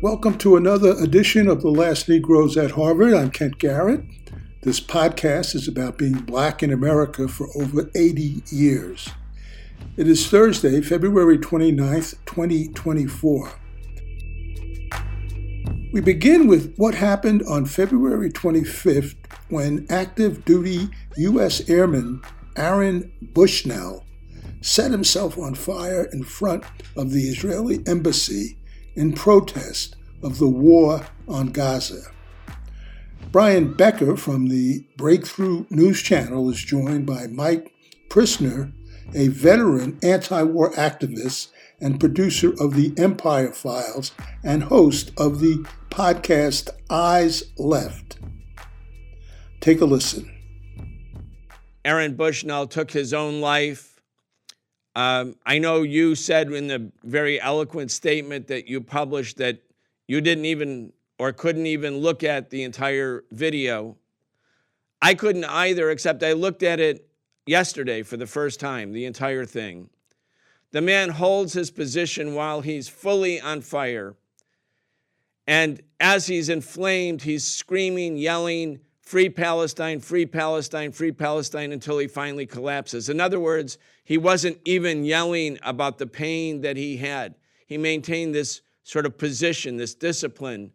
Welcome to another edition of The Last Negroes at Harvard. I'm Kent Garrett. This podcast is about being black in America for over 80 years. It is Thursday, February 29th, 2024. We begin with what happened on February 25th when active duty U.S. Airman Aaron Bushnell set himself on fire in front of the Israeli embassy in protest of the war on Gaza. Brian Becker from the Breakthrough News Channel is joined by Mike Prysner, a veteran anti war activist and producer of the Empire Files and host of the podcast Eyes Left. Take a listen. Aaron Bushnell took his own life. Um, I know you said in the very eloquent statement that you published that you didn't even or couldn't even look at the entire video. I couldn't either, except I looked at it yesterday for the first time, the entire thing. The man holds his position while he's fully on fire. And as he's inflamed, he's screaming, yelling, Free Palestine, free Palestine, free Palestine, until he finally collapses. In other words, he wasn't even yelling about the pain that he had. He maintained this sort of position, this discipline.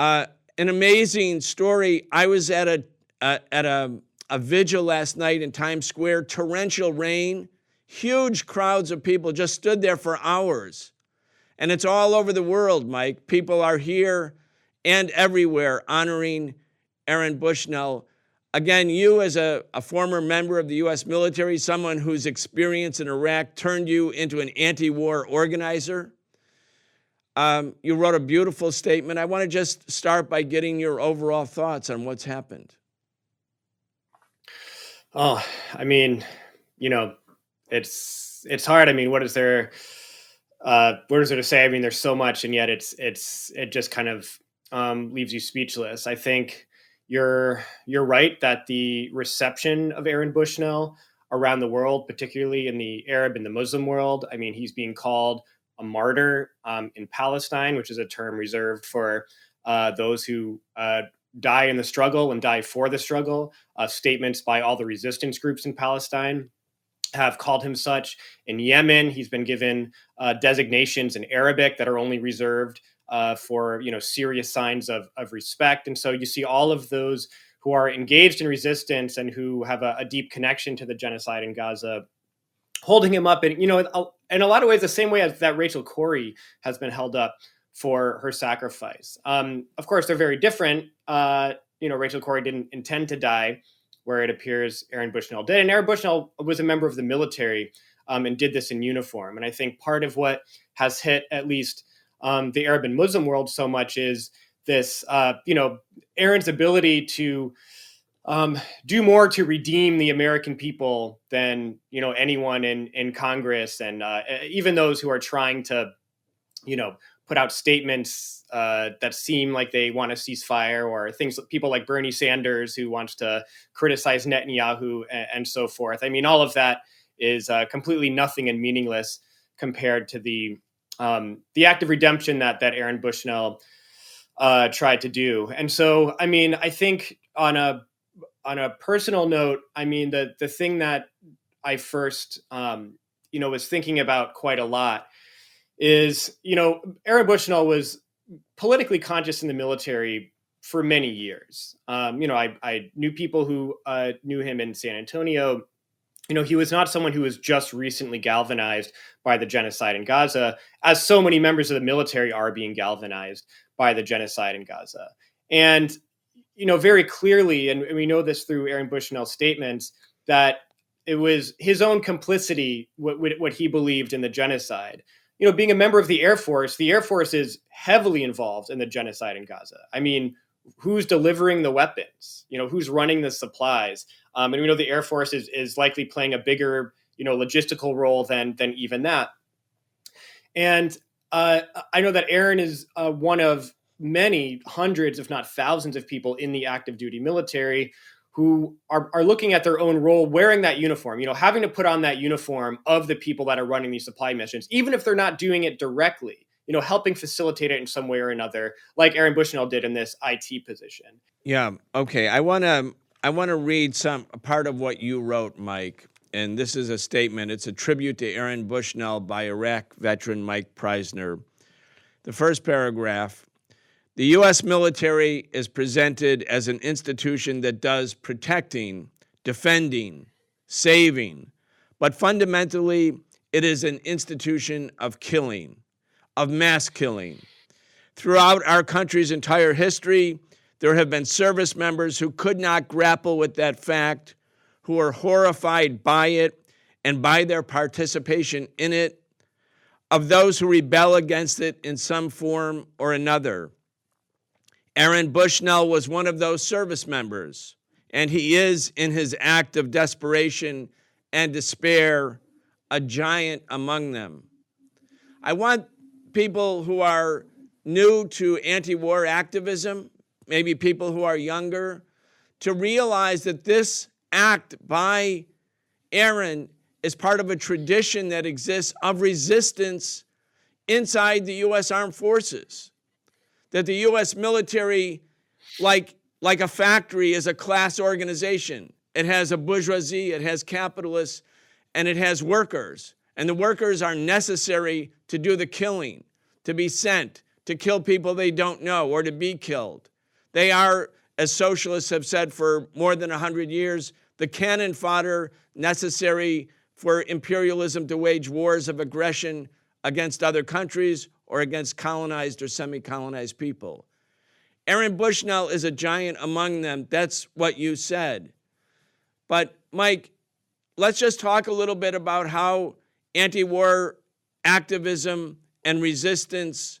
Uh, an amazing story. I was at a, uh, at a, a vigil last night in Times Square, torrential rain. Huge crowds of people just stood there for hours. And it's all over the world, Mike. People are here and everywhere honoring Aaron Bushnell. Again, you, as a, a, former member of the U.S. military, someone whose experience in Iraq turned you into an anti war organizer. Um, you wrote a beautiful statement. I want to just start by getting your overall thoughts on what's happened. Oh, I mean, you know, it's it's hard. I mean, what is there? Uh, what is there to say? I mean, there's so much, and yet it's it's it just kind of um, leaves you speechless. I think you're you're right that the reception of Aaron Bushnell around the world, particularly in the Arab and the Muslim world, I mean, he's being called a martyr um, in Palestine, which is a term reserved for uh, those who uh, die in the struggle and die for the struggle. Uh, statements by all the resistance groups in Palestine have called him such. In Yemen, he's been given uh, designations in Arabic that are only reserved uh, for you know serious signs of, of respect. And so you see all of those who are engaged in resistance and who have a, a deep connection to the genocide in Gaza holding him up and you know in a lot of ways the same way as that Rachel Corrie has been held up for her sacrifice. Um, of course, they're very different. Uh, you know, Rachel Corrie didn't intend to die where it appears Aaron Bushnell did. And Aaron Bushnell was a member of the military um, and did this in uniform. And I think part of what has hit at least um, the Arab and Muslim world so much is this, uh, you know, Aaron's ability to um, do more to redeem the American people than you know anyone in in Congress and uh, even those who are trying to, you know, put out statements uh, that seem like they want to cease fire, or things people like Bernie Sanders who wants to criticize Netanyahu and, and so forth. I mean, all of that is uh, completely nothing and meaningless compared to the um, the act of redemption that that Aaron Bushnell uh, tried to do. And so, I mean, I think on a on a personal note, I mean, the the thing that I first um, you know was thinking about quite a lot is you know Aaron Bushnell was politically conscious in the military for many years. Um, you know, I, I, knew people who uh, knew him in San Antonio. You know, he was not someone who was just recently galvanized by the genocide in Gaza, as so many members of the military are being galvanized by the genocide in Gaza. And, you know, very clearly, and we know this through Aaron Bushnell's statements, that it was his own complicity, what, what he believed in the genocide you know, being a member of the Air Force, the Air Force is heavily involved in the genocide in Gaza. I mean, who's delivering the weapons? You know, who's running the supplies? Um, and we know the Air Force is is likely playing a bigger, you know, logistical role than than even that. And uh, I know that Aaron is uh, one of many hundreds, if not thousands, of people in the active duty military who are, are looking at their own role wearing that uniform, you know, having to put on that uniform of the people that are running these supply missions, even if they're not doing it directly, you know, helping facilitate it in some way or another, like Aaron Bushnell did in this IT position. Yeah. Okay. I want to I want to read some part of what you wrote, Mike. And this is a statement. It's a tribute to Aaron Bushnell by Iraq veteran Mike Prysner. The first paragraph the U.S. military is presented as an institution that does protecting, defending, saving, but fundamentally, it is an institution of killing, of mass killing. Throughout our country's entire history, there have been service members who could not grapple with that fact, who are horrified by it and by their participation in it, of those who rebel against it in some form or another. Aaron Bushnell was one of those service members, and he is, in his act of desperation and despair, a giant among them. I want people who are new to anti war activism, maybe people who are younger, to realize that this act by Aaron is part of a tradition that exists of resistance inside the U.S. Armed Forces that the US military, like, like a factory, is a class organization. It has a bourgeoisie, it has capitalists, and it has workers. And the workers are necessary to do the killing, to be sent, to kill people they don't know, or to be killed. They are, as socialists have said for more than 100 years, the cannon fodder necessary for imperialism to wage wars of aggression against other countries or against colonized or semi colonized people. Aaron Bushnell is a giant among them. That's what you said. But, Mike, let's just talk a little bit about how anti war activism and resistance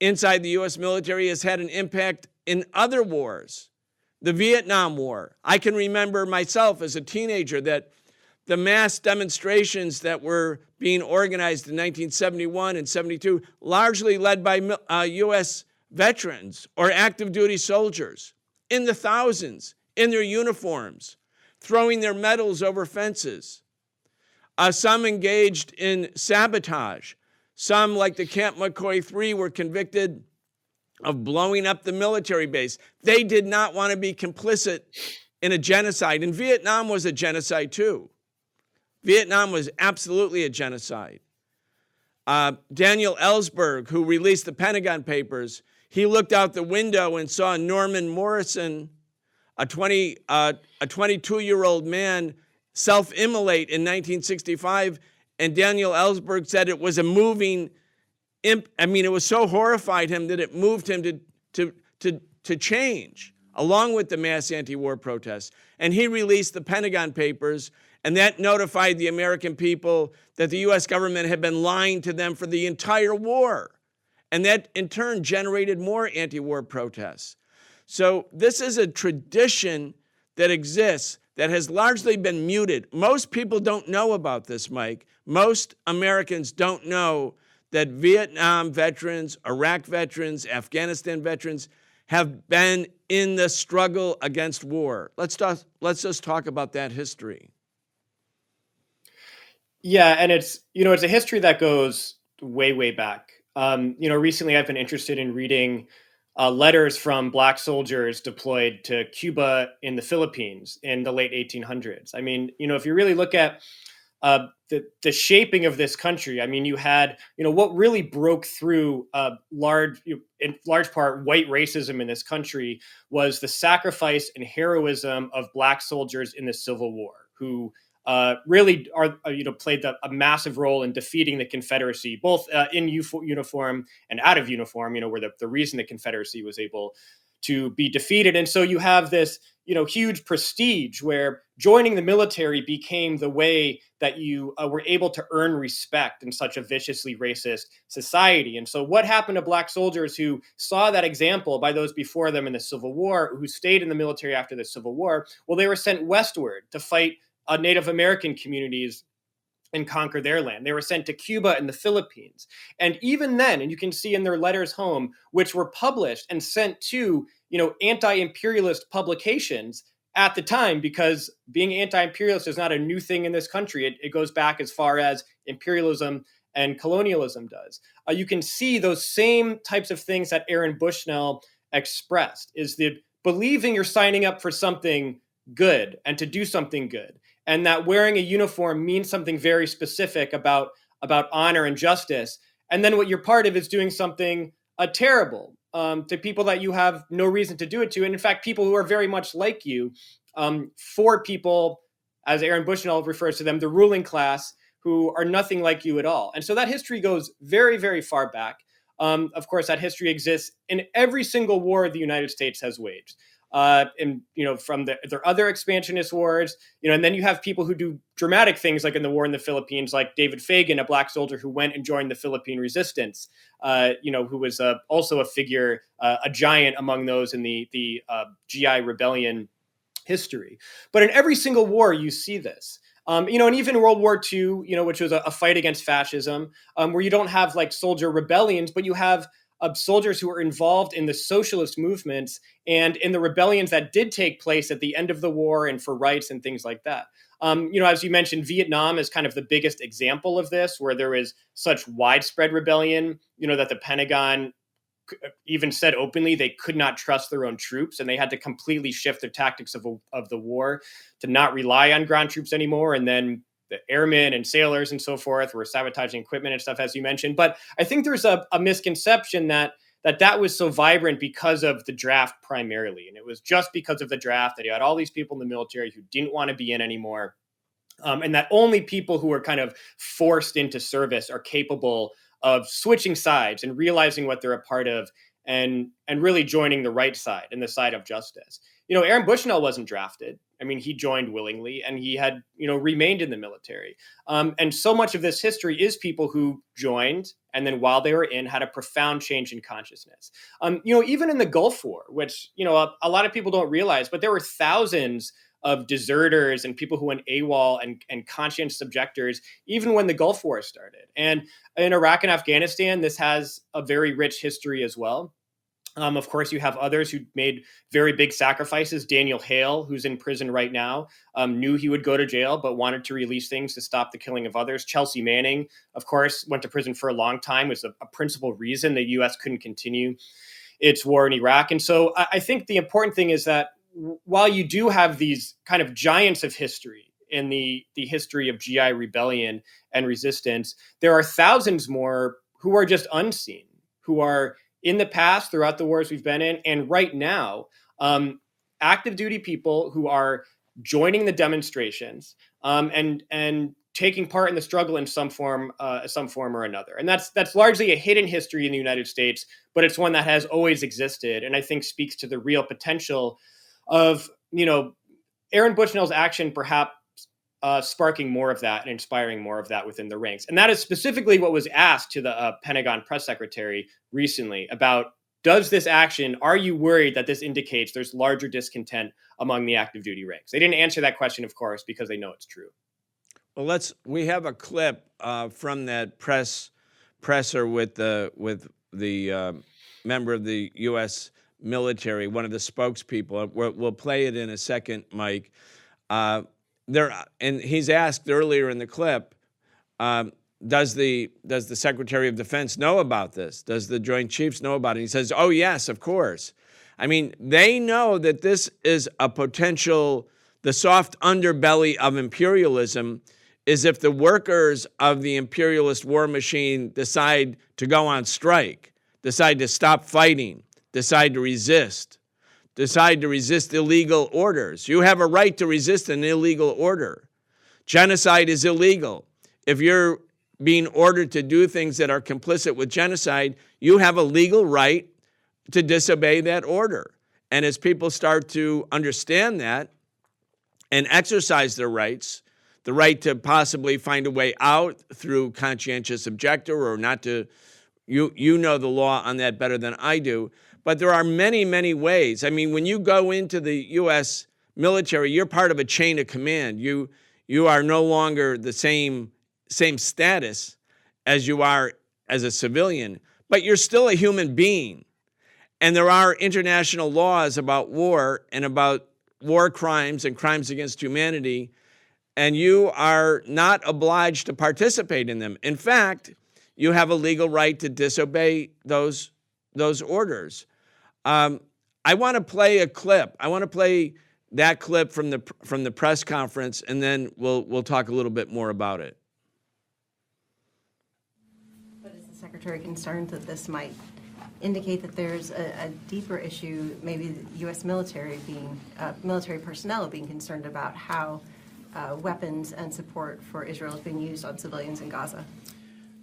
inside the US military has had an impact in other wars. The Vietnam War. I can remember myself as a teenager that the mass demonstrations that were being organized in 1971 and 72, largely led by uh, U.S. veterans or active duty soldiers in the thousands in their uniforms, throwing their medals over fences. Uh, some engaged in sabotage. Some, like the Camp McCoy 3, were convicted of blowing up the military base. They did not want to be complicit in a genocide. And Vietnam was a genocide too. Vietnam was absolutely a genocide. Uh, Daniel Ellsberg, who released the Pentagon Papers, he looked out the window and saw Norman Morrison, a 20, uh, a 22 year old man, self immolate in 1965. And Daniel Ellsberg said it was a moving, imp- I mean, it was so horrified him that it moved him to, to, to, to change, along with the mass anti war protests. And he released the Pentagon Papers and that notified the American people that the US government had been lying to them for the entire war. And that in turn generated more anti war protests. So this is a tradition that exists that has largely been muted. Most people don't know about this, Mike. Most Americans don't know that Vietnam veterans, Iraq veterans, Afghanistan veterans have been in the struggle against war. Let's, talk, let's just talk about that history. Yeah, and it's you know it's a history that goes way way back. Um, you know, recently I've been interested in reading uh, letters from black soldiers deployed to Cuba in the Philippines in the late 1800s. I mean, you know, if you really look at uh, the the shaping of this country, I mean, you had you know what really broke through uh, large in large part white racism in this country was the sacrifice and heroism of black soldiers in the Civil War who uh, really are uh, you know played the, a massive role in defeating the Confederacy, both uh, in uniform and out of uniform. You know, where the, the reason the Confederacy was able to be defeated, and so you have this you know huge prestige where joining the military became the way that you uh, were able to earn respect in such a viciously racist society. And so, what happened to black soldiers who saw that example by those before them in the Civil War, who stayed in the military after the Civil War? Well, they were sent westward to fight uh, Native American communities and conquer their land. They were sent to Cuba and the Philippines. And even then, and you can see in their letters home, which were published and sent to, you know, anti-imperialist publications at the time, because being anti-imperialist is not a new thing in this country. It, it goes back as far as imperialism and colonialism does. Uh, you can see those same types of things that Aaron Bushnell expressed is the believing you're signing up for something good and to do something good and that wearing a uniform means something very specific about about honor and justice. And then what you're part of is doing something uh, terrible um, to people that you have no reason to do it to. And in fact people who are very much like you um, for people as aaron bushnell refers to them the ruling class who are nothing like you at all. And so that history goes very very far back. Um, of course that history exists in every single war the united states has waged uh, and you know from the, their other expansionist wars, you know, and then you have people who do dramatic things like in the war in the Philippines, like David Fagen, a black soldier who went and joined the Philippine Resistance, uh, you know, who was uh, also a figure, uh, a giant among those in the the uh, GI rebellion history. But in every single war, you see this. Um, you know, and even World War II, you know, which was a, a fight against fascism, um, where you don't have like soldier rebellions, but you have of soldiers who were involved in the socialist movements and in the rebellions that did take place at the end of the war and for rights and things like that. Um, you know, as you mentioned, Vietnam is kind of the biggest example of this, where there is such widespread rebellion. You know that the Pentagon uh, even said openly they could not trust their own troops, and they had to completely shift their tactics of of the war to not rely on ground troops anymore, and then the airmen and sailors and so forth were sabotaging equipment and stuff, as you mentioned. But I think there's a, a misconception that that that was so vibrant because of the draft primarily, and it was just because of the draft that you had all these people in the military who didn't want to be in anymore, um, and that only people who were kind of forced into service are capable of switching sides and realizing what they're a part of and and really joining the right side and the side of justice. You know, Aaron Bushnell wasn't drafted. I mean, he joined willingly and he had, you know, remained in the military. Um, and so much of this history is people who joined and then while they were in had a profound change in consciousness. Um, you know, even in the Gulf War, which, you know, a, a lot of people don't realize, but there were thousands of deserters and people who went AWOL and, and conscientious objectors, even when the Gulf War started. And in Iraq and Afghanistan, this has a very rich history as well. Um, of course, you have others who made very big sacrifices. Daniel Hale, who's in prison right now, um, knew he would go to jail, but wanted to release things to stop the killing of others. Chelsea Manning, of course, went to prison for a long time, was a, a principal reason the U.S. couldn't continue its war in Iraq. And so I, I think the important thing is that while you do have these kind of giants of history in the, the history of GI rebellion and resistance, there are thousands more who are just unseen, who are in the past throughout the wars we've been in, and right now, um, active duty people who are joining the demonstrations um, and and taking part in the struggle in some form, uh, some form or another. And that's that's largely a hidden history in the United States, but it's one that has always existed, and I think speaks to the real potential of you know Aaron Bushnell's action, perhaps uh, sparking more of that and inspiring more of that within the ranks. And that is specifically what was asked to the uh, Pentagon press secretary recently about does this action, are you worried that this indicates there's larger discontent among the active duty ranks? They didn't answer that question, of course, because they know it's true. Well, let's. We have a clip uh, from that press presser with the with the uh, member of the U.S. military, one of the spokespeople. We'll, we'll play it in a second, Mike. Uh, there, and he's asked earlier in the clip, um, does the does the Secretary of Defense know about this? Does the Joint Chiefs know about it? He says, "Oh yes, of course." I mean, they know that this is a potential. The soft underbelly of imperialism is if the workers of the imperialist war machine decide to go on strike, decide to stop fighting, decide to resist, decide to resist illegal orders. You have a right to resist an illegal order. Genocide is illegal. If you're being ordered to do things that are complicit with genocide, you have a legal right to disobey that order. And as people start to understand that and exercise their rights, the right to possibly find a way out through conscientious objector or not to, you, you know the law on that better than I do. But there are many, many ways. I mean, when you go into the U.S. military, you're part of a chain of command. You, you are no longer the same same status as you are as a civilian, but you're still a human being. And there are international laws about war and about war crimes and crimes against humanity, and you are not obliged to participate in them. In fact, you have a legal right to disobey those, those orders. Um, I want to play a clip. I want to play that clip from the from the press conference, and then we'll we'll talk a little bit more about it. But is the secretary concerned that this might indicate that there's a, a deeper issue, maybe the U.S. military being uh, military personnel being concerned about how uh, weapons and support for Israel is being used on civilians in Gaza?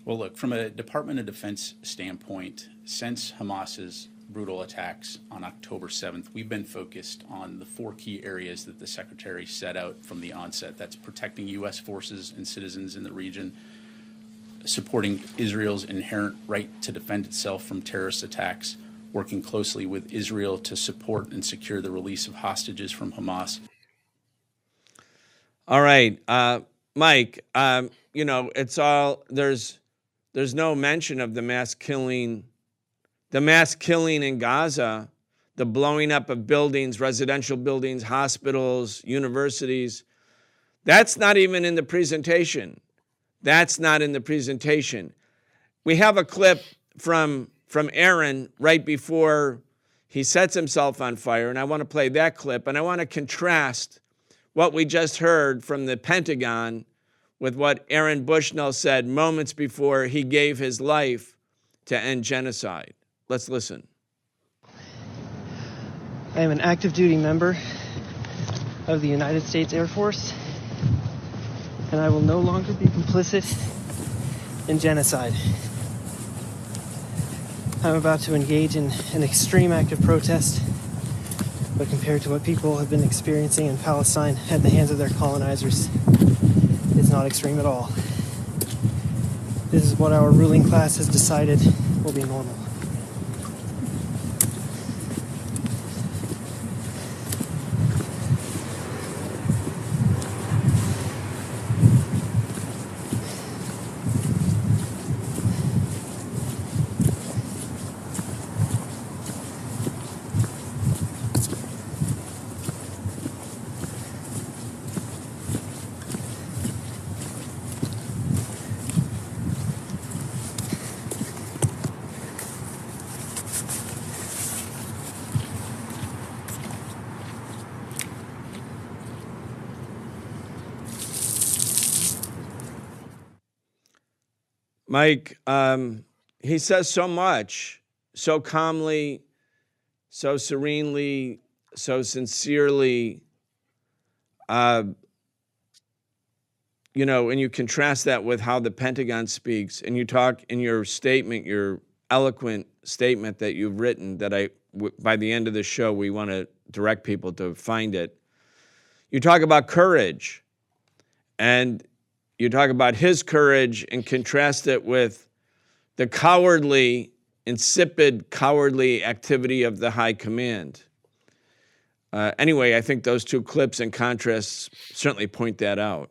Well, look, from a Department of Defense standpoint, since Hamas's brutal attacks on October 7th, we've been focused on the four key areas that the Secretary set out from the onset. That's protecting U.S. forces and citizens in the region, supporting Israel's inherent right to defend itself from terrorist attacks, working closely with Israel to support and secure the release of hostages from Hamas. All right, uh, Mike. Um, you know, it's all there's there's no mention of the mass killing, the mass killing in Gaza, the blowing up of buildings, residential buildings, hospitals, universities. That's not even in the presentation. That's not in the presentation. We have a clip from from Aaron right before he sets himself on fire, and I want to play that clip, and I want to contrast what we just heard from the Pentagon with what Aaron Bushnell said moments before he gave his life to end genocide. Let's listen. I am an active duty member of the United States Air Force, and I will no longer be complicit in genocide. I'm about to engage in an extreme act of protest, but compared to what people have been experiencing in Palestine at the hands of their colonizers, is not extreme at all. This is what our ruling class has decided will be normal. Mike, um, he says so much, so calmly, so serenely, so sincerely. Uh, you know, and you contrast that with how the Pentagon speaks, and you talk in your statement, your eloquent statement that you've written, that I, by the end of the show, we want to direct people to find it. You talk about courage, and you talk about his courage and contrast it with the cowardly, insipid, cowardly activity of the high command. Uh, anyway, I think those two clips and contrasts certainly point that out.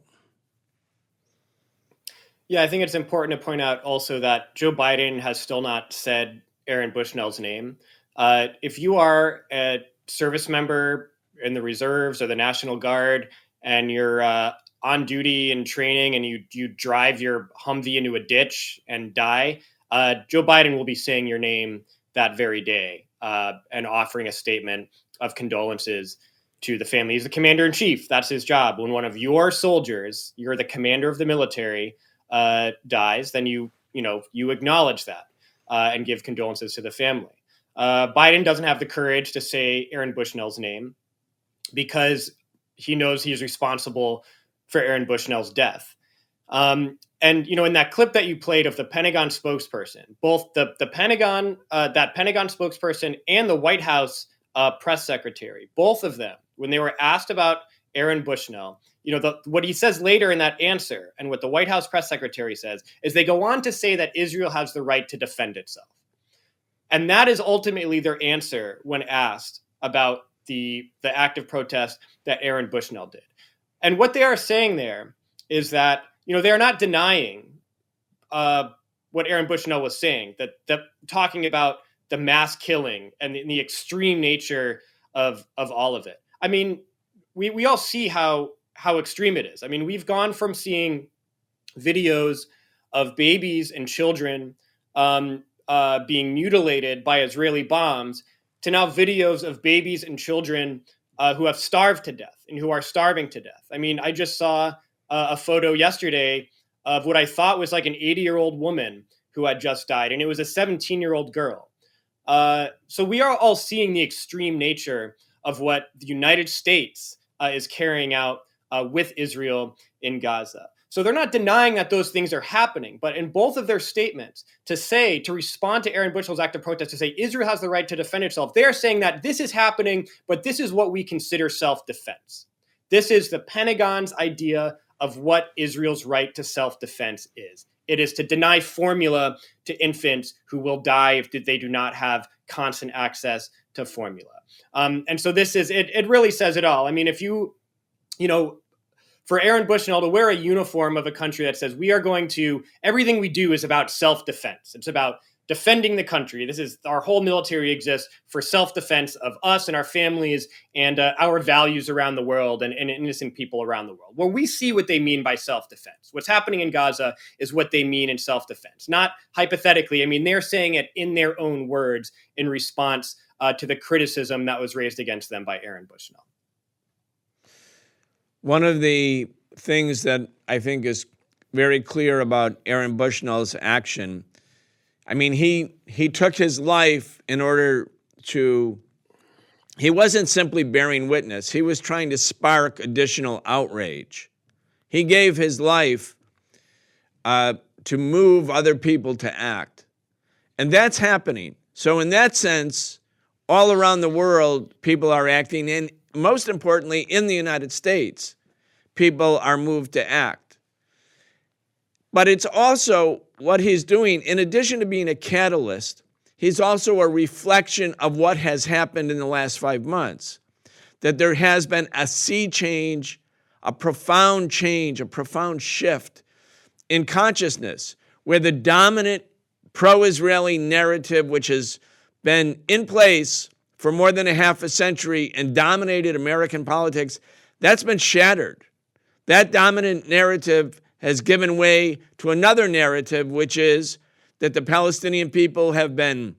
Yeah, I think it's important to point out also that Joe Biden has still not said Aaron Bushnell's name. Uh, if you are a service member in the reserves or the National Guard and you're uh, on duty and training and you you drive your Humvee into a ditch and die, uh, Joe Biden will be saying your name that very day uh, and offering a statement of condolences to the family. He's the commander in chief. That's his job. When one of your soldiers, you're the commander of the military, uh, dies, then you you know you acknowledge that uh, and give condolences to the family. Uh, Biden doesn't have the courage to say Aaron Bushnell's name because he knows he's responsible for Aaron Bushnell's death. Um, and you know, in that clip that you played of the Pentagon spokesperson, both the the Pentagon, uh, that Pentagon spokesperson, and the White House uh, press secretary, both of them, when they were asked about Aaron Bushnell, you know, the, what he says later in that answer, and what the White House press secretary says, is they go on to say that Israel has the right to defend itself, and that is ultimately their answer when asked about the the act of protest that Aaron Bushnell did. And what they are saying there is that you know, they're not denying uh, what Aaron Bushnell was saying that that talking about the mass killing and the, and the extreme nature of of all of it. I mean, we we all see how how extreme it is. I mean, we've gone from seeing videos of babies and children um, uh, being mutilated by Israeli bombs to now videos of babies and children uh, who have starved to death and who are starving to death. I mean, I just saw uh, a photo yesterday of what I thought was like an 80 year old woman who had just died, and it was a 17 year old girl. Uh, so we are all seeing the extreme nature of what the United States uh, is carrying out uh, with Israel in Gaza. So they're not denying that those things are happening, but in both of their statements, to say, to respond to Aaron Bushnell's act of protest, to say Israel has the right to defend itself, they are saying that this is happening, but this is what we consider self defense. This is the Pentagon's idea of what Israel's right to self defense is. It is to deny formula to infants who will die if they do not have constant access to formula. Um, and so this is, it, it really says it all. I mean, if you, you know, for Aaron Bushnell to wear a uniform of a country that says we are going to everything we do is about self-defense. It's about defending the country. This is our whole military exists for self-defense of us and our families and uh, our values around the world and, and innocent people around the world. Where we see what they mean by self-defense. What's happening in Gaza is what they mean in self-defense, not hypothetically. I mean, they're saying it in their own words in response uh, to the criticism that was raised against them by Aaron Bushnell. One of the things that I think is very clear about Aaron Bushnell's action, I mean, he he took his life in order to he wasn't simply bearing witness, he was trying to spark additional outrage. He gave his life uh, to move other people to act. And that's happening. So, in that sense, all around the world, people are acting, and most importantly, in the United States people are moved to act. But it's also what he's doing, in addition to being a catalyst, he's also a reflection of what has happened in the last five months. That there has been a sea change, a profound change, a profound shift in consciousness, where the dominant pro Israeli narrative, which has been in place for more than a half a century and dominated American politics, that's been shattered. That dominant narrative has given way to another narrative, which is that the Palestinian people have been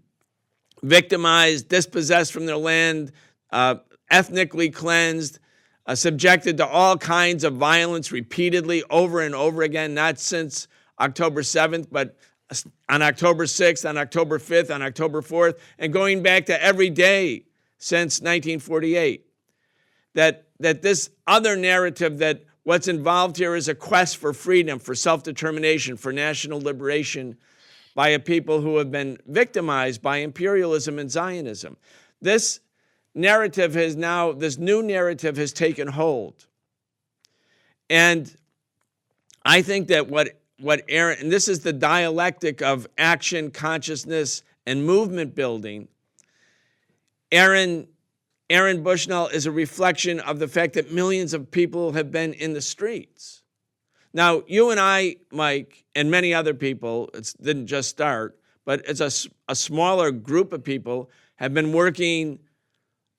victimized, dispossessed from their land, uh, ethnically cleansed, uh, subjected to all kinds of violence repeatedly over and over again, not since October 7th, but on October 6th, on October 5th, on October 4th, and going back to every day since 1948. That, that this other narrative that What's involved here is a quest for freedom, for self determination, for national liberation by a people who have been victimized by imperialism and Zionism. This narrative has now, this new narrative has taken hold. And I think that what, what Aaron, and this is the dialectic of action, consciousness, and movement building. Aaron Aaron Bushnell is a reflection of the fact that millions of people have been in the streets. Now, you and I, Mike, and many other people, it didn't just start, but it's a, a smaller group of people have been working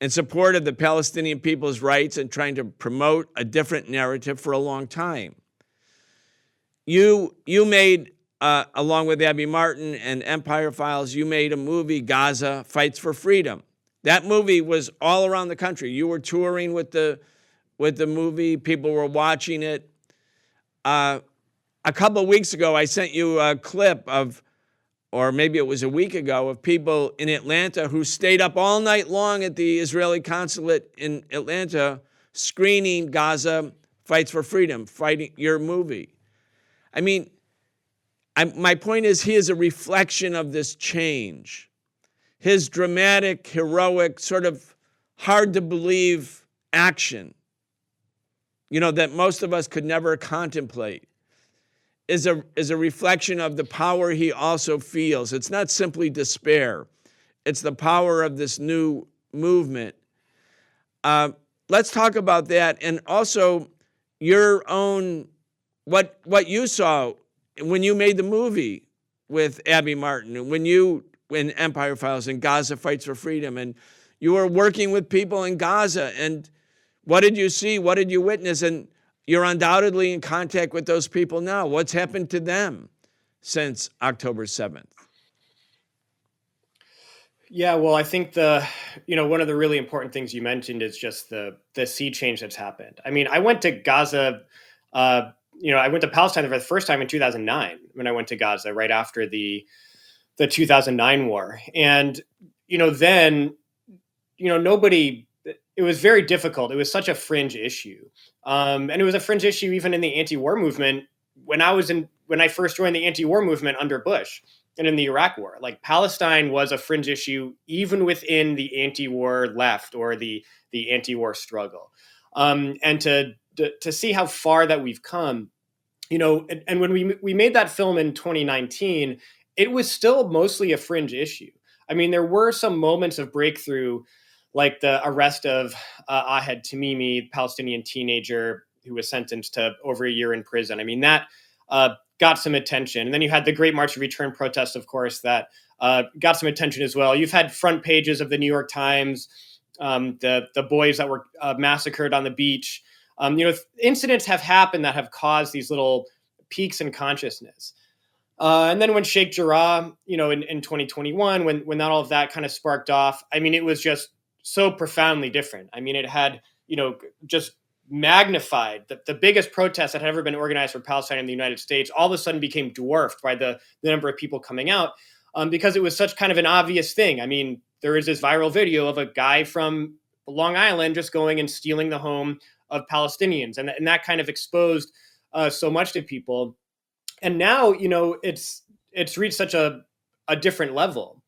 in support of the Palestinian people's rights and trying to promote a different narrative for a long time. You, you made, uh, along with Abby Martin and Empire Files, you made a movie, Gaza Fights for Freedom. That movie was all around the country. You were touring with the with the movie. People were watching it. Uh, a couple of weeks ago, I sent you a clip of, or maybe it was a week ago, of people in Atlanta who stayed up all night long at the Israeli consulate in Atlanta screening Gaza Fights for Freedom, fighting your movie. I mean, I, my point is, he is a reflection of this change his dramatic, heroic, sort of hard to believe action, you know, that most of us could never contemplate, is a, is a reflection of the power he also feels. It's not simply despair, it's the power of this new movement. Uh, let's talk about that and also your own what what you saw when you made the movie with Abby Martin, and when you in Empire Files and Gaza Fights for Freedom, and you were working with people in Gaza, and what did you see? What did you witness? And you're undoubtedly in contact with those people now. What's happened to them since October 7th? Yeah, well, I think the you know one of the really important things you mentioned is just the the sea change that's happened. I mean, I went to Gaza, uh, you know, I went to Palestine for the first time in 2009 when I went to Gaza right after the the 2009 war, and you know then you know nobody. It was very difficult. It was such a fringe issue, um, and it was a fringe issue even in the anti-war movement when I was in when I first joined the anti-war movement under Bush and in the Iraq War. Like Palestine was a fringe issue even within the anti-war left or the the anti-war struggle. Um, and to, to, see how far that we've come, you know, and, and when we we made that film in 2019, it was still mostly a fringe issue. I mean, there were some moments of breakthrough, like the arrest of uh, Ahed Tamimi, Palestinian teenager who was sentenced to over a year in prison. I mean, that uh, got some attention. And then you had the Great March of Return protest, of course, that uh, got some attention as well. You've had front pages of the New York Times, um, the the boys that were uh, massacred on the beach. Um, you know, incidents have happened that have caused these little peaks in consciousness. Uh, and then when Sheikh Jarrah, you know, in, in 2021, when when all of that kind of sparked off, I mean, it was just so profoundly different. I mean, it had you know just magnified the, the biggest protest that had ever been organized for Palestine in the United States all of a sudden became dwarfed by the, the number of people coming out um, because it was such kind of an obvious thing. I mean, there is this viral video of a guy from Long Island just going and stealing the home of Palestinians, and, and that kind of exposed uh, so much to people. And now, you know, it's it's reached such a a different level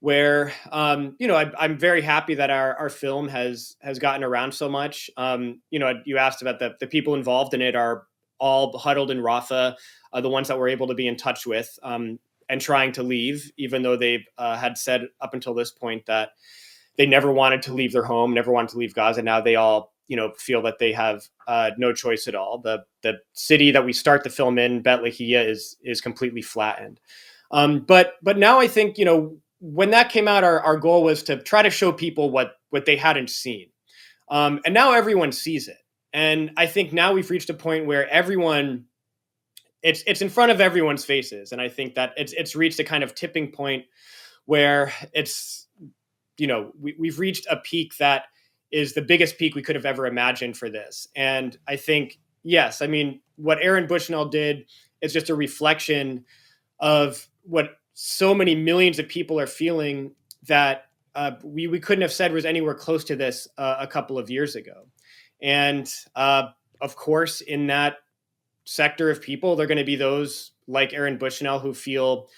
where um, you know I, am very happy that our, our film has has gotten around so much. Um, you know, you asked about the the people involved in it are all huddled in Rafah, uh, the ones that we're able to be in touch with um, and trying to leave, even though they uh, had said up until this point that they never wanted to leave their home, never wanted to leave Gaza. Now they all you know feel that they have uh, no choice at all. The the city that we start the film in, Beit Lahia, is is completely flattened. Um, but but now I think you know when that came out, our, our goal was to try to show people what what they hadn't seen, um, and now everyone sees it. And I think now we've reached a point where everyone, it's it's in front of everyone's faces, and I think that it's it's reached a kind of tipping point where it's, you know, we, we've reached a peak that is the biggest peak we could have ever imagined for this. And I think yes, I mean what Aaron Bushnell did is just a reflection of what so many millions of people are feeling that uh, we, we couldn't have said was anywhere close to this uh, a couple of years ago. And uh, of course, in that sector of people, they're going to be those like Aaron Bushnell who feel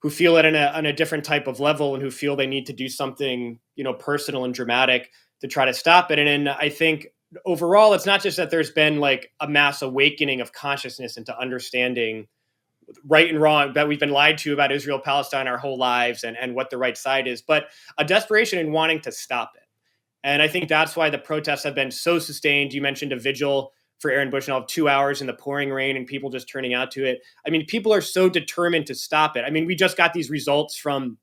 who feel it on a, on a different type of level and who feel they need to do something you know personal and dramatic to try to stop it. And, and I think overall, it's not just that there's been like a mass awakening of consciousness into understanding right and wrong that we've been lied to about Israel Palestine our whole lives and, and what the right side is, but a desperation in wanting to stop it. And I think that's why the protests have been so sustained. You mentioned a vigil for Aaron Bushnell of two hours in the pouring rain and people just turning out to it. I mean, people are so determined to stop it. I mean, we just got these results from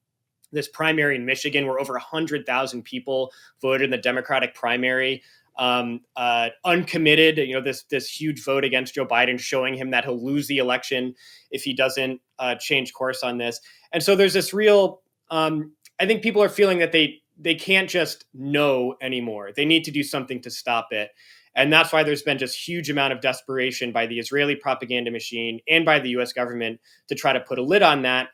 this primary in Michigan where over 100,000 people voted in the Democratic primary um, uh, uncommitted. You know, this this huge vote against Joe Biden, showing him that he'll lose the election if he doesn't uh, change course on this. And so there's this real. Um, I think people are feeling that they they can't just know anymore. They need to do something to stop it. And that's why there's been just huge amount of desperation by the Israeli propaganda machine and by the US government to try to put a lid on that.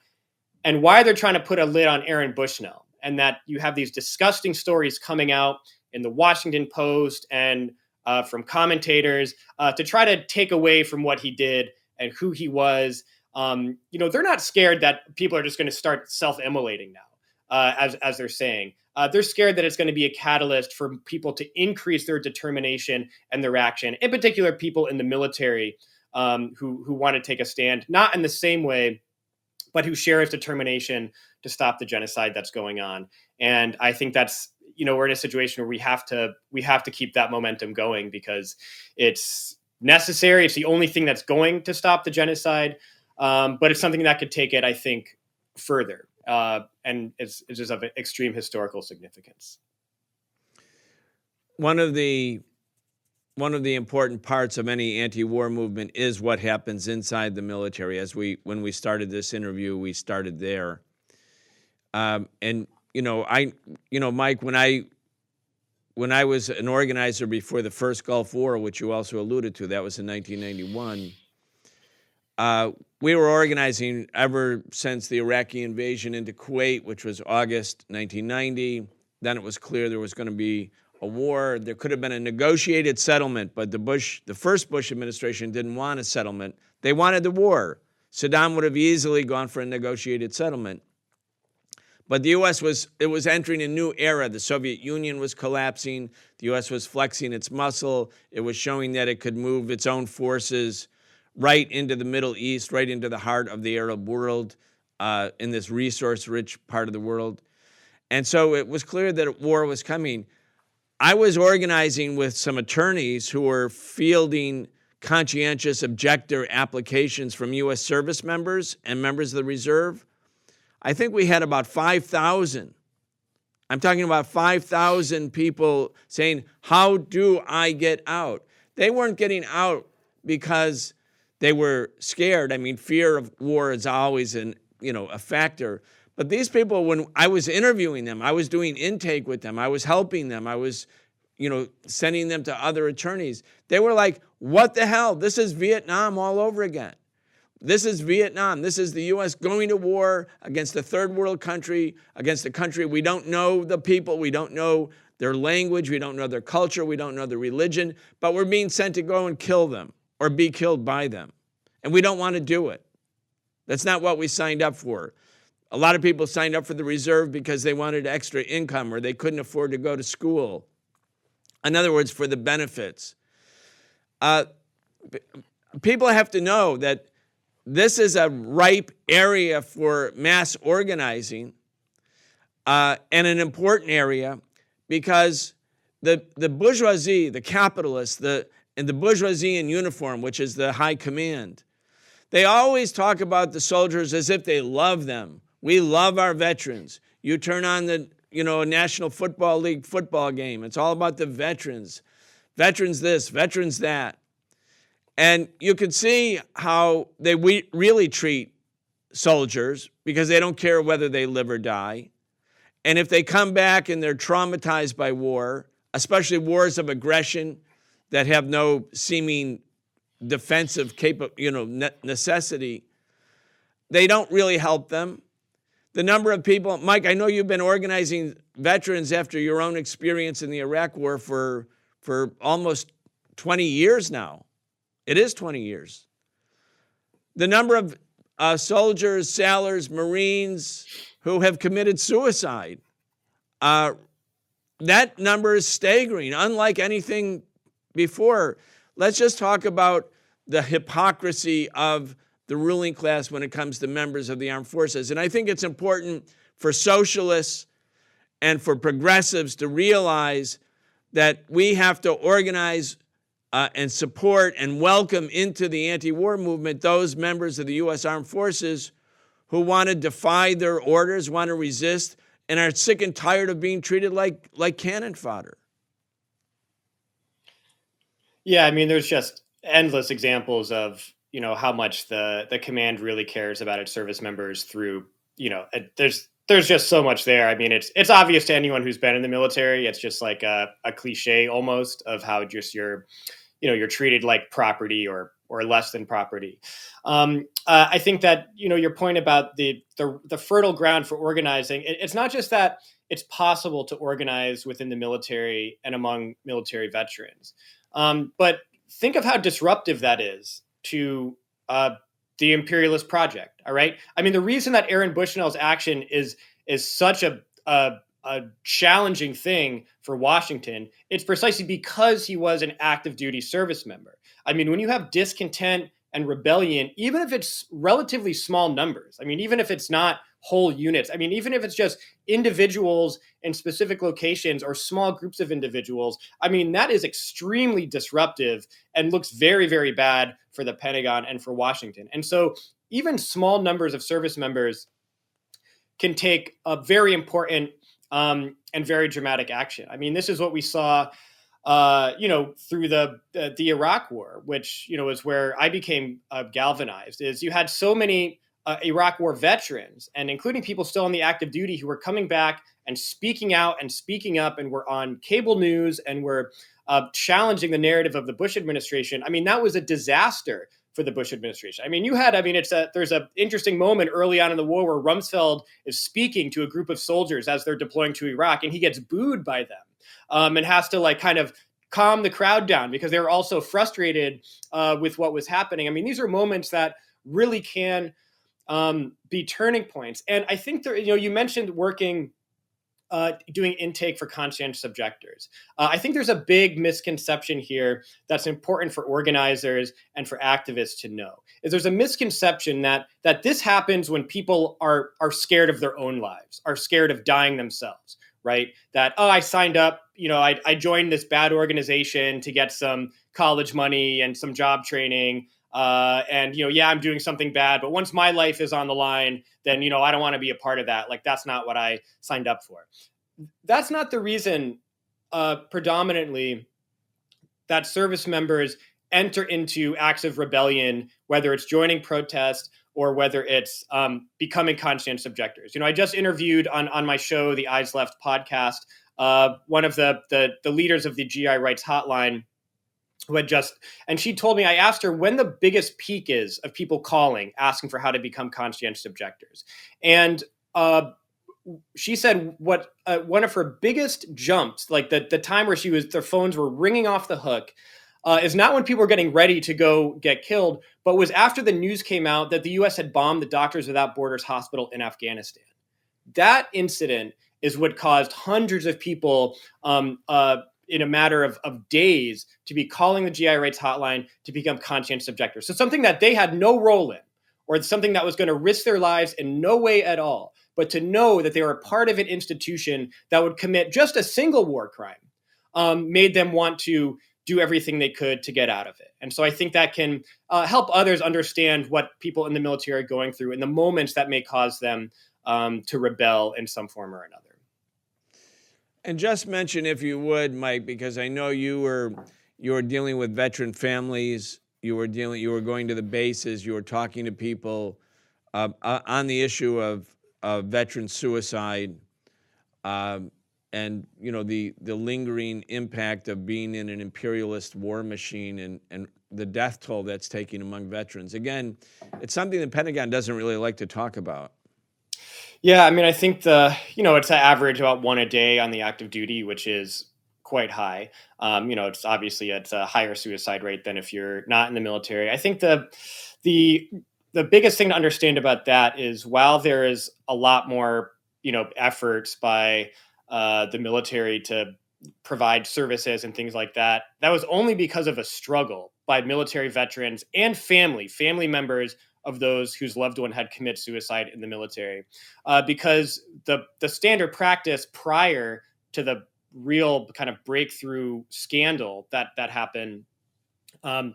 And why they're trying to put a lid on Aaron Bushnell and that you have these disgusting stories coming out in the Washington Post and uh, from commentators uh, to try to take away from what he did and who he was. Um, you know, they're not scared that people are just going to start self-immolating now, uh, as as they're saying. Uh, they're scared that it's going to be a catalyst for people to increase their determination and their action. In particular, people in the military um, who who want to take a stand, not in the same way, but who share his determination to stop the genocide that's going on. And I think that's you know we're in a situation where we have to we have to keep that momentum going because it's necessary. It's the only thing that's going to stop the genocide, um, but it's something that could take it, I think, further, uh, and it's, it's just of extreme historical significance. One of the one of the important parts of any anti-war movement is what happens inside the military. As we when we started this interview, we started there, um, and you know, I, you know, Mike, when I when I was an organizer before the first Gulf War, which you also alluded to, that was in 1991. Uh, we were organizing ever since the Iraqi invasion into Kuwait, which was August 1990. Then it was clear there was going to be a war. There could have been a negotiated settlement, but the Bush, the first Bush administration, didn't want a settlement. They wanted the war. Saddam would have easily gone for a negotiated settlement. But the U.S. was it was entering a new era. The Soviet Union was collapsing. The U.S. was flexing its muscle. It was showing that it could move its own forces right into the Middle East, right into the heart of the Arab world, uh, in this resource-rich part of the world. And so it was clear that war was coming. I was organizing with some attorneys who were fielding conscientious objector applications from U.S. service members and members of the reserve I think we had about 5,000. I'm talking about 5,000 people saying, How do I get out? They weren't getting out because they were scared. I mean, fear of war is always an, you know, a factor. But these people, when I was interviewing them, I was doing intake with them, I was helping them, I was, you know, sending them to other attorneys. They were like, What the hell? This is Vietnam all over again. This is Vietnam. This is the U.S. going to war against a third world country, against a country we don't know the people, we don't know their language, we don't know their culture, we don't know their religion, but we're being sent to go and kill them or be killed by them. And we don't want to do it. That's not what we signed up for. A lot of people signed up for the reserve because they wanted extra income or they couldn't afford to go to school. In other words, for the benefits. Uh, people have to know that this is a ripe area for mass organizing uh, and an important area because the, the bourgeoisie, the capitalists, the, and the bourgeoisie in uniform, which is the high command, they always talk about the soldiers as if they love them. We love our veterans. You turn on the you know National Football League football game. It's all about the veterans. Veterans this, veterans that. And you can see how they we really treat soldiers because they don't care whether they live or die. And if they come back and they're traumatized by war, especially wars of aggression that have no seeming defensive capa- you know, necessity, they don't really help them. The number of people, Mike, I know you've been organizing veterans after your own experience in the Iraq War for, for almost 20 years now. It is 20 years. The number of uh, soldiers, sailors, Marines who have committed suicide, uh, that number is staggering, unlike anything before. Let's just talk about the hypocrisy of the ruling class when it comes to members of the armed forces. And I think it's important for socialists and for progressives to realize that we have to organize uh, and support and welcome into the anti war movement those members of the U.S. Armed Forces who want to defy their orders, want to resist, and are sick and tired of being treated like, like cannon fodder. Yeah, I mean, there's just endless examples of you know how much the the command really cares about its service members through you know there's there's just so much there. I mean, it's it's obvious to anyone who's been in the military. It's just like a, a cliche almost of how just you're, you know, you're treated like property or or less than property. Um, uh, I think that you know your point about the the, the fertile ground for organizing. It, it's not just that it's possible to organize within the military and among military veterans, um, but think of how disruptive that is to uh, the imperialist project. All right. I mean, the reason that Aaron Bushnell's action is is such a, a a challenging thing for Washington, it's precisely because he was an active duty service member. I mean, when you have discontent and rebellion, even if it's relatively small numbers, I mean, even if it's not whole units. I mean, even if it's just individuals in specific locations or small groups of individuals, I mean, that is extremely disruptive and looks very, very bad for the Pentagon and for Washington. And so, even small numbers of service members can take a very important um, and very dramatic action. I mean, this is what we saw uh, you know, through the uh, the Iraq War, which you know is where I became uh, galvanized. Is you had so many uh, Iraq War veterans, and including people still on the active duty, who were coming back and speaking out and speaking up, and were on cable news and were uh, challenging the narrative of the Bush administration. I mean, that was a disaster for the Bush administration. I mean, you had, I mean, it's a there's an interesting moment early on in the war where Rumsfeld is speaking to a group of soldiers as they're deploying to Iraq, and he gets booed by them um, and has to like kind of calm the crowd down because they were also frustrated uh, with what was happening. I mean, these are moments that really can um, be turning points. And I think there, you know, you mentioned working. Uh, doing intake for conscientious objectors. Uh, I think there's a big misconception here that's important for organizers and for activists to know. Is there's a misconception that that this happens when people are are scared of their own lives, are scared of dying themselves, right? That, oh, I signed up, you know, I, I joined this bad organization to get some college money and some job training. Uh, and, you know, yeah, I'm doing something bad. But once my life is on the line, then, you know, I don't want to be a part of that. Like, that's not what I signed up for. That's not the reason, uh, predominantly, that service members enter into acts of rebellion, whether it's joining protest or whether it's um, becoming conscientious objectors. You know, I just interviewed on on my show, the Eyes Left podcast, uh, one of the, the the leaders of the GI Rights Hotline, who had just and she told me I asked her when the biggest peak is of people calling asking for how to become conscientious objectors, and uh, she said what uh, one of her biggest jumps, like the the time where she was their phones were ringing off the hook uh, is not when people were getting ready to go get killed, but was after the news came out that the U.S. had bombed the Doctors Without Borders hospital in Afghanistan. That incident is what caused hundreds of people um, uh, in a matter of, of days to be calling the GI rights hotline to become conscientious objectors. So something that they had no role in, or something that was going to risk their lives in no way at all, but to know that they were a part of an institution that would commit just a single war crime um, made them want to do everything they could to get out of it. And so I think that can uh, help others understand what people in the military are going through and the moments that may cause them um, to rebel in some form or another. And just mention, if you would, Mike, because I know you were you were dealing with veteran families. You were dealing. You were going to the bases. You were talking to people uh, uh on the issue of, of veteran suicide. Um, and you know the the lingering impact of being in an imperialist war machine and and the death toll that's taking among veterans. Again, it's something the Pentagon doesn't really like to talk about. Yeah, I mean, I think the you know it's an average about one a day on the active duty, which is quite high. Um, you know, it's obviously it's a higher suicide rate than if you're not in the military. I think the the the biggest thing to understand about that is while there is a lot more you know efforts by uh, the military to provide services and things like that. That was only because of a struggle by military veterans and family, family members of those whose loved one had committed suicide in the military, uh, because the the standard practice prior to the real kind of breakthrough scandal that that happened. Um,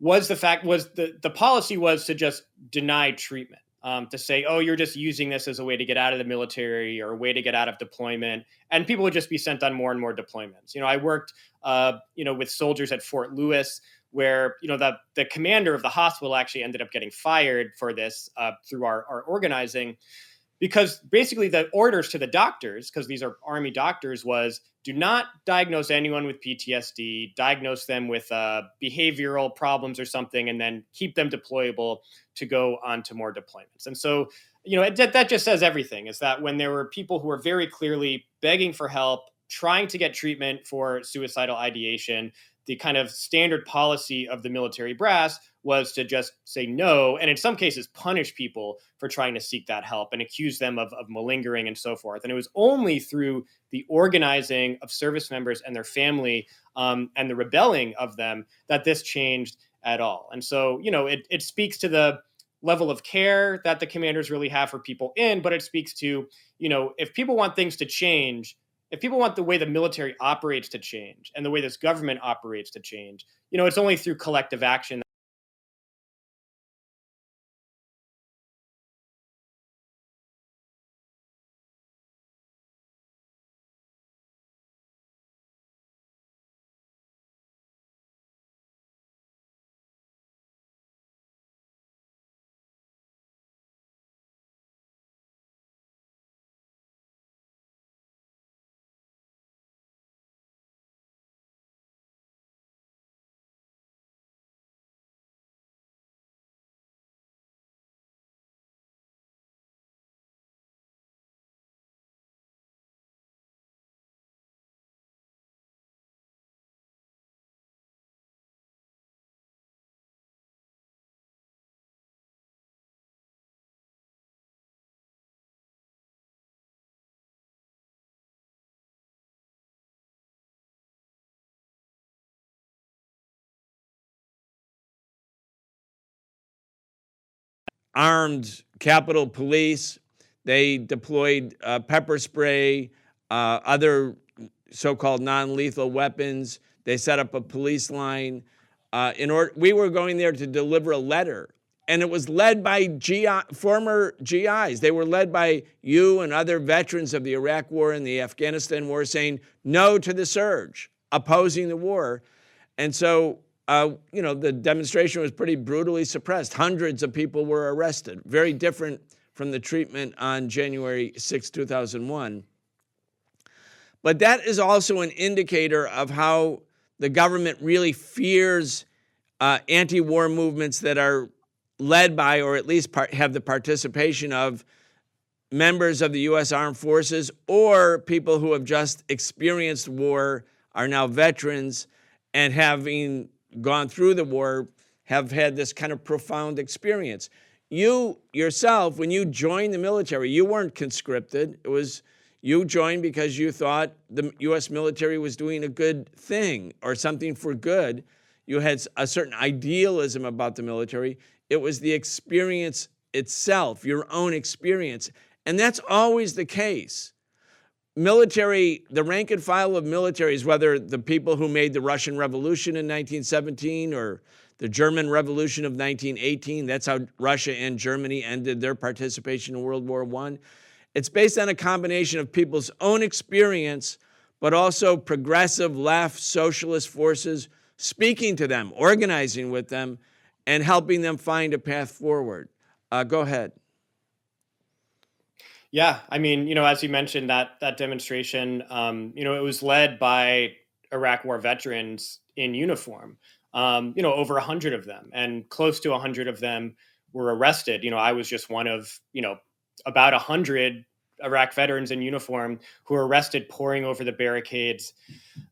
was the fact was the the policy was to just deny treatment um, to say, oh, you're just using this as a way to get out of the military or a way to get out of deployment. And people would just be sent on more and more deployments. You know, I worked, uh, you know, with soldiers at Fort Lewis where, you know, the, the commander of the hospital actually ended up getting fired for this uh, through our, our organizing because basically the orders to the doctors because these are army doctors was do not diagnose anyone with ptsd diagnose them with uh, behavioral problems or something and then keep them deployable to go on to more deployments. And so you know it, that just says everything is that when there were people who were very clearly begging for help trying to get treatment for suicidal ideation the kind of standard policy of the military brass was to just say no, and in some cases punish people for trying to seek that help and accuse them of, of malingering and so forth. And it was only through the organizing of service members and their family um, and the rebelling of them that this changed at all. And so, you know, it, it speaks to the level of care that the commanders really have for people in, but it speaks to, you know, if people want things to change, if people want the way the military operates to change and the way this government operates to change, you know, it's only through collective action armed Capitol Police. They deployed uh, pepper spray, uh, other so called non lethal weapons. They set up a police line. Uh, in order, we were going there to deliver a letter, and it was led by GI, former GIs. They were led by you and other veterans of the Iraq War and the Afghanistan War, saying no to the surge, opposing the war. And so uh, you know, the demonstration was pretty brutally suppressed. Hundreds of people were arrested. Very different from the treatment on January 6, 2001. But that is also an indicator of how the government really fears uh, anti war movements that are led by, or at least have the participation of, members of the U.S. Armed Forces or people who have just experienced war, are now veterans, and having gone through the war have had this kind of profound experience. You yourself, when you joined the military, you weren't conscripted. It was you joined because you thought the US military was doing a good thing or something for good. You had a certain idealism about the military. It was the experience itself, your own experience. And that's always the case military, the rank and file of militaries, whether the people who made the Russian Revolution in 1917 or the German Revolution of 1918, that's how Russia and Germany ended their participation in World War I. It's based on a combination of people's own experience, but also progressive left socialist forces speaking to them, organizing with them, and helping them find a path forward. Uh, go ahead. Yeah, I mean, you know, as you mentioned, that that demonstration, um, you know, it was led by Iraq War veterans in uniform. Um, you know, over a hundred of them, and close to a hundred of them were arrested. You know, I was just one of you know about a hundred Iraq veterans in uniform who were arrested pouring over the barricades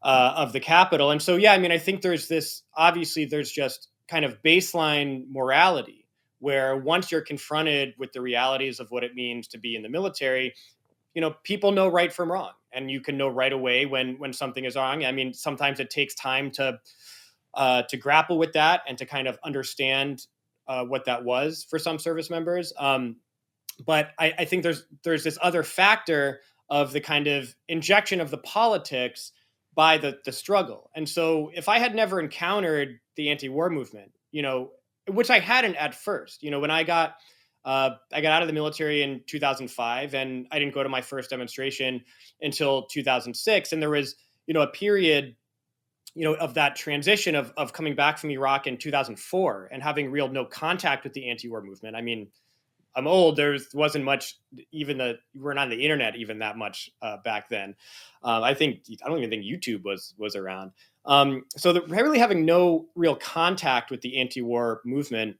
uh, of the Capitol. And so, yeah, I mean, I think there's this obviously there's just kind of baseline morality where once you're confronted with the realities of what it means to be in the military, you know, people know right from wrong, and you can know right away when when something is wrong. I mean, sometimes it takes time to uh, to grapple with that and to kind of understand uh, what that was for some service members. Um, but I, I think there's there's this other factor of the kind of injection of the politics by the the struggle. And so, if I had never encountered the anti-war movement, you know, which I hadn't at first. You know, when I got uh, I got out of the military in 2005, and I didn't go to my first demonstration until 2006. And there was, you know, a period, you know, of that transition of of coming back from Iraq in 2004 and having real no contact with the anti-war movement. I mean, I'm old. There wasn't much, even the we weren't on the internet even that much uh, back then. Um, I think I don't even think YouTube was was around. Um, so the, really having no real contact with the anti-war movement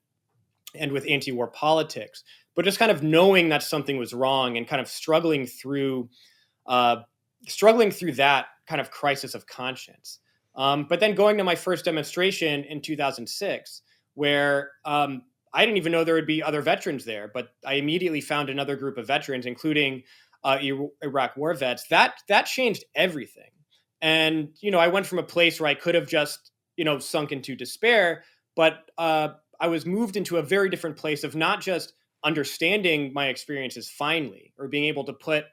and with anti-war politics, but just kind of knowing that something was wrong and kind of struggling through, uh, struggling through that kind of crisis of conscience. Um, but then going to my first demonstration in 2006, where um, I didn't even know there would be other veterans there, but I immediately found another group of veterans, including uh, Iraq War vets. That that changed everything. And, you know, I went from a place where I could have just, you know, sunk into despair, but uh, I was moved into a very different place of not just understanding my experiences finally or being able to put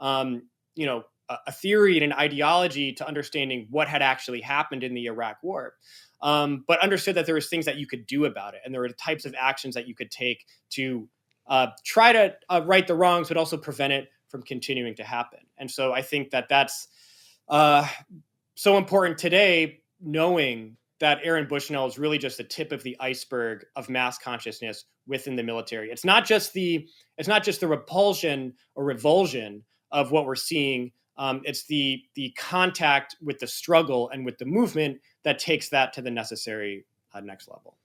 um, you know a, a, theory and an ideology to understanding what had actually happened in the iraq war um, but understood that there was things that you could do about it and there were types of actions that you could take to uh, try to uh, right the wrongs but also prevent it from continuing to happen and so i think that that's uh, so important today knowing that Aaron Bushnell is really just the tip of the iceberg of mass consciousness within the military. It's not just the it's not just the repulsion or revulsion of what we're seeing. Um, it's the the contact with the struggle and with the movement that takes that to the necessary uh, next level.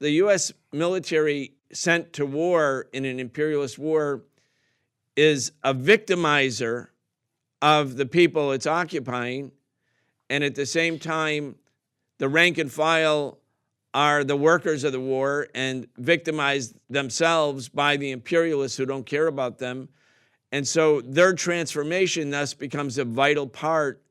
The U.S. military sent to war in an imperialist war is a victimizer of the people it's occupying, and at the same time the rank and file are the workers of the war and victimized themselves by the imperialists who don't care about them. And so their transformation thus becomes a vital part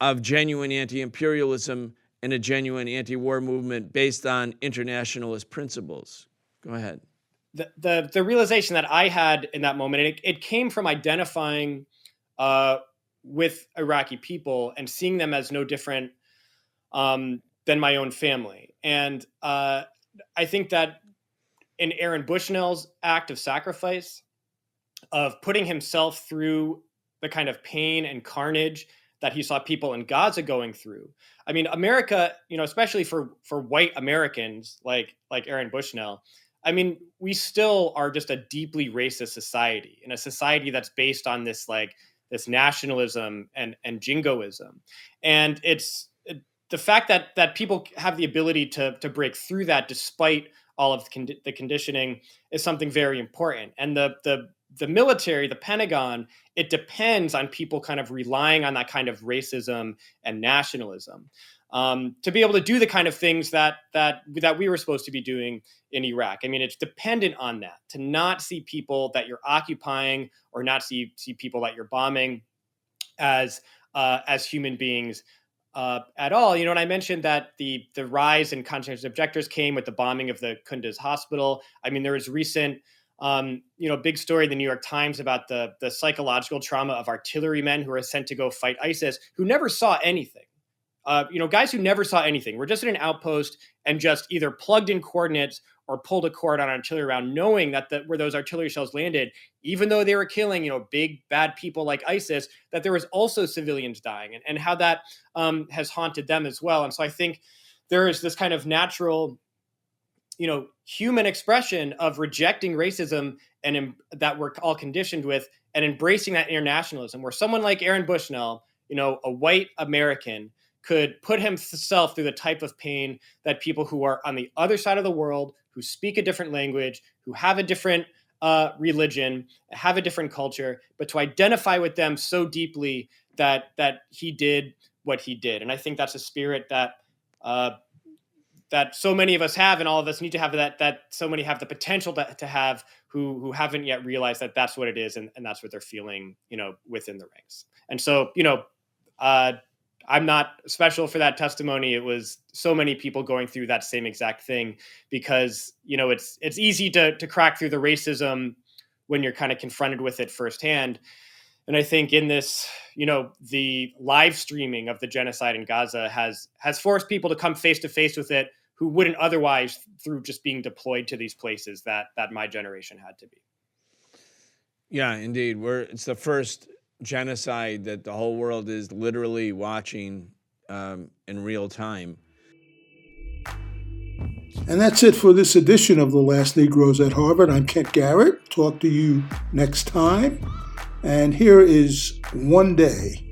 of genuine anti imperialism and a genuine anti war movement based on internationalist principles. Go ahead. The, the, the realization that I had in that moment, it, it came from identifying uh, with Iraqi people and seeing them as no different um, than my own family. And uh, I think that in Aaron Bushnell's act of sacrifice, of putting himself through the kind of pain and carnage that he saw people in Gaza going through. I mean, America, you know, especially for for white Americans like like Aaron Bushnell, I mean, we still are just a deeply racist society, in a society that's based on this like this nationalism and and jingoism, and it's the fact that that people have the ability to to break through that despite all of the, con- the conditioning is something very important and the the the military the pentagon it depends on people kind of relying on that kind of racism and nationalism um, to be able to do the kind of things that that that we were supposed to be doing in Iraq. I mean, it's dependent on that to not see people that you're occupying or not see see people that you're bombing as uh, as human beings uh, at all. You know, and I mentioned that the the rise in conscientious objectors came with the bombing of the Kunduz hospital. I mean, there was recent, um, you know, big story in the New York Times about the the psychological trauma of artillerymen who are sent to go fight ISIS, who never saw anything. Uh, you know, guys who never saw anything. We're just at an outpost and just either plugged in coordinates or pulled a cord on an artillery round, knowing that the, where those artillery shells landed, even though they were killing, you know, big bad people like ISIS, that there was also civilians dying, and, and how that um, has haunted them as well. And so I think there is this kind of natural, you know, human expression of rejecting racism and that we're all conditioned with, and embracing that internationalism, where someone like Aaron Bushnell, you know, a white American could put himself through the type of pain that people who are on the other side of the world, who speak a different language, who have a different uh, religion, have a different culture, but to identify with them so deeply that that he did what he did, and I think that's a spirit that uh, that so many of us have, and all of us need to have that. That so many have the potential to, to have who who haven't yet realized that that's what it is, and, and that's what they're feeling, you know, within the ranks. And so, you know, uh, I'm not special for that testimony. It was so many people going through that same exact thing because you know it's it's easy to to crack through the racism when you're kind of confronted with it firsthand. And I think in this, you know, the live streaming of the genocide in Gaza has has forced people to come face to face with it who wouldn't otherwise through just being deployed to these places that that my generation had to be. Yeah, indeed. We're it's the first genocide that the whole world is literally watching um, in real time. And that's it for this edition of The Last Negroes at Harvard. I'm Kent Garrett. Talk to you next time. And here is One Day.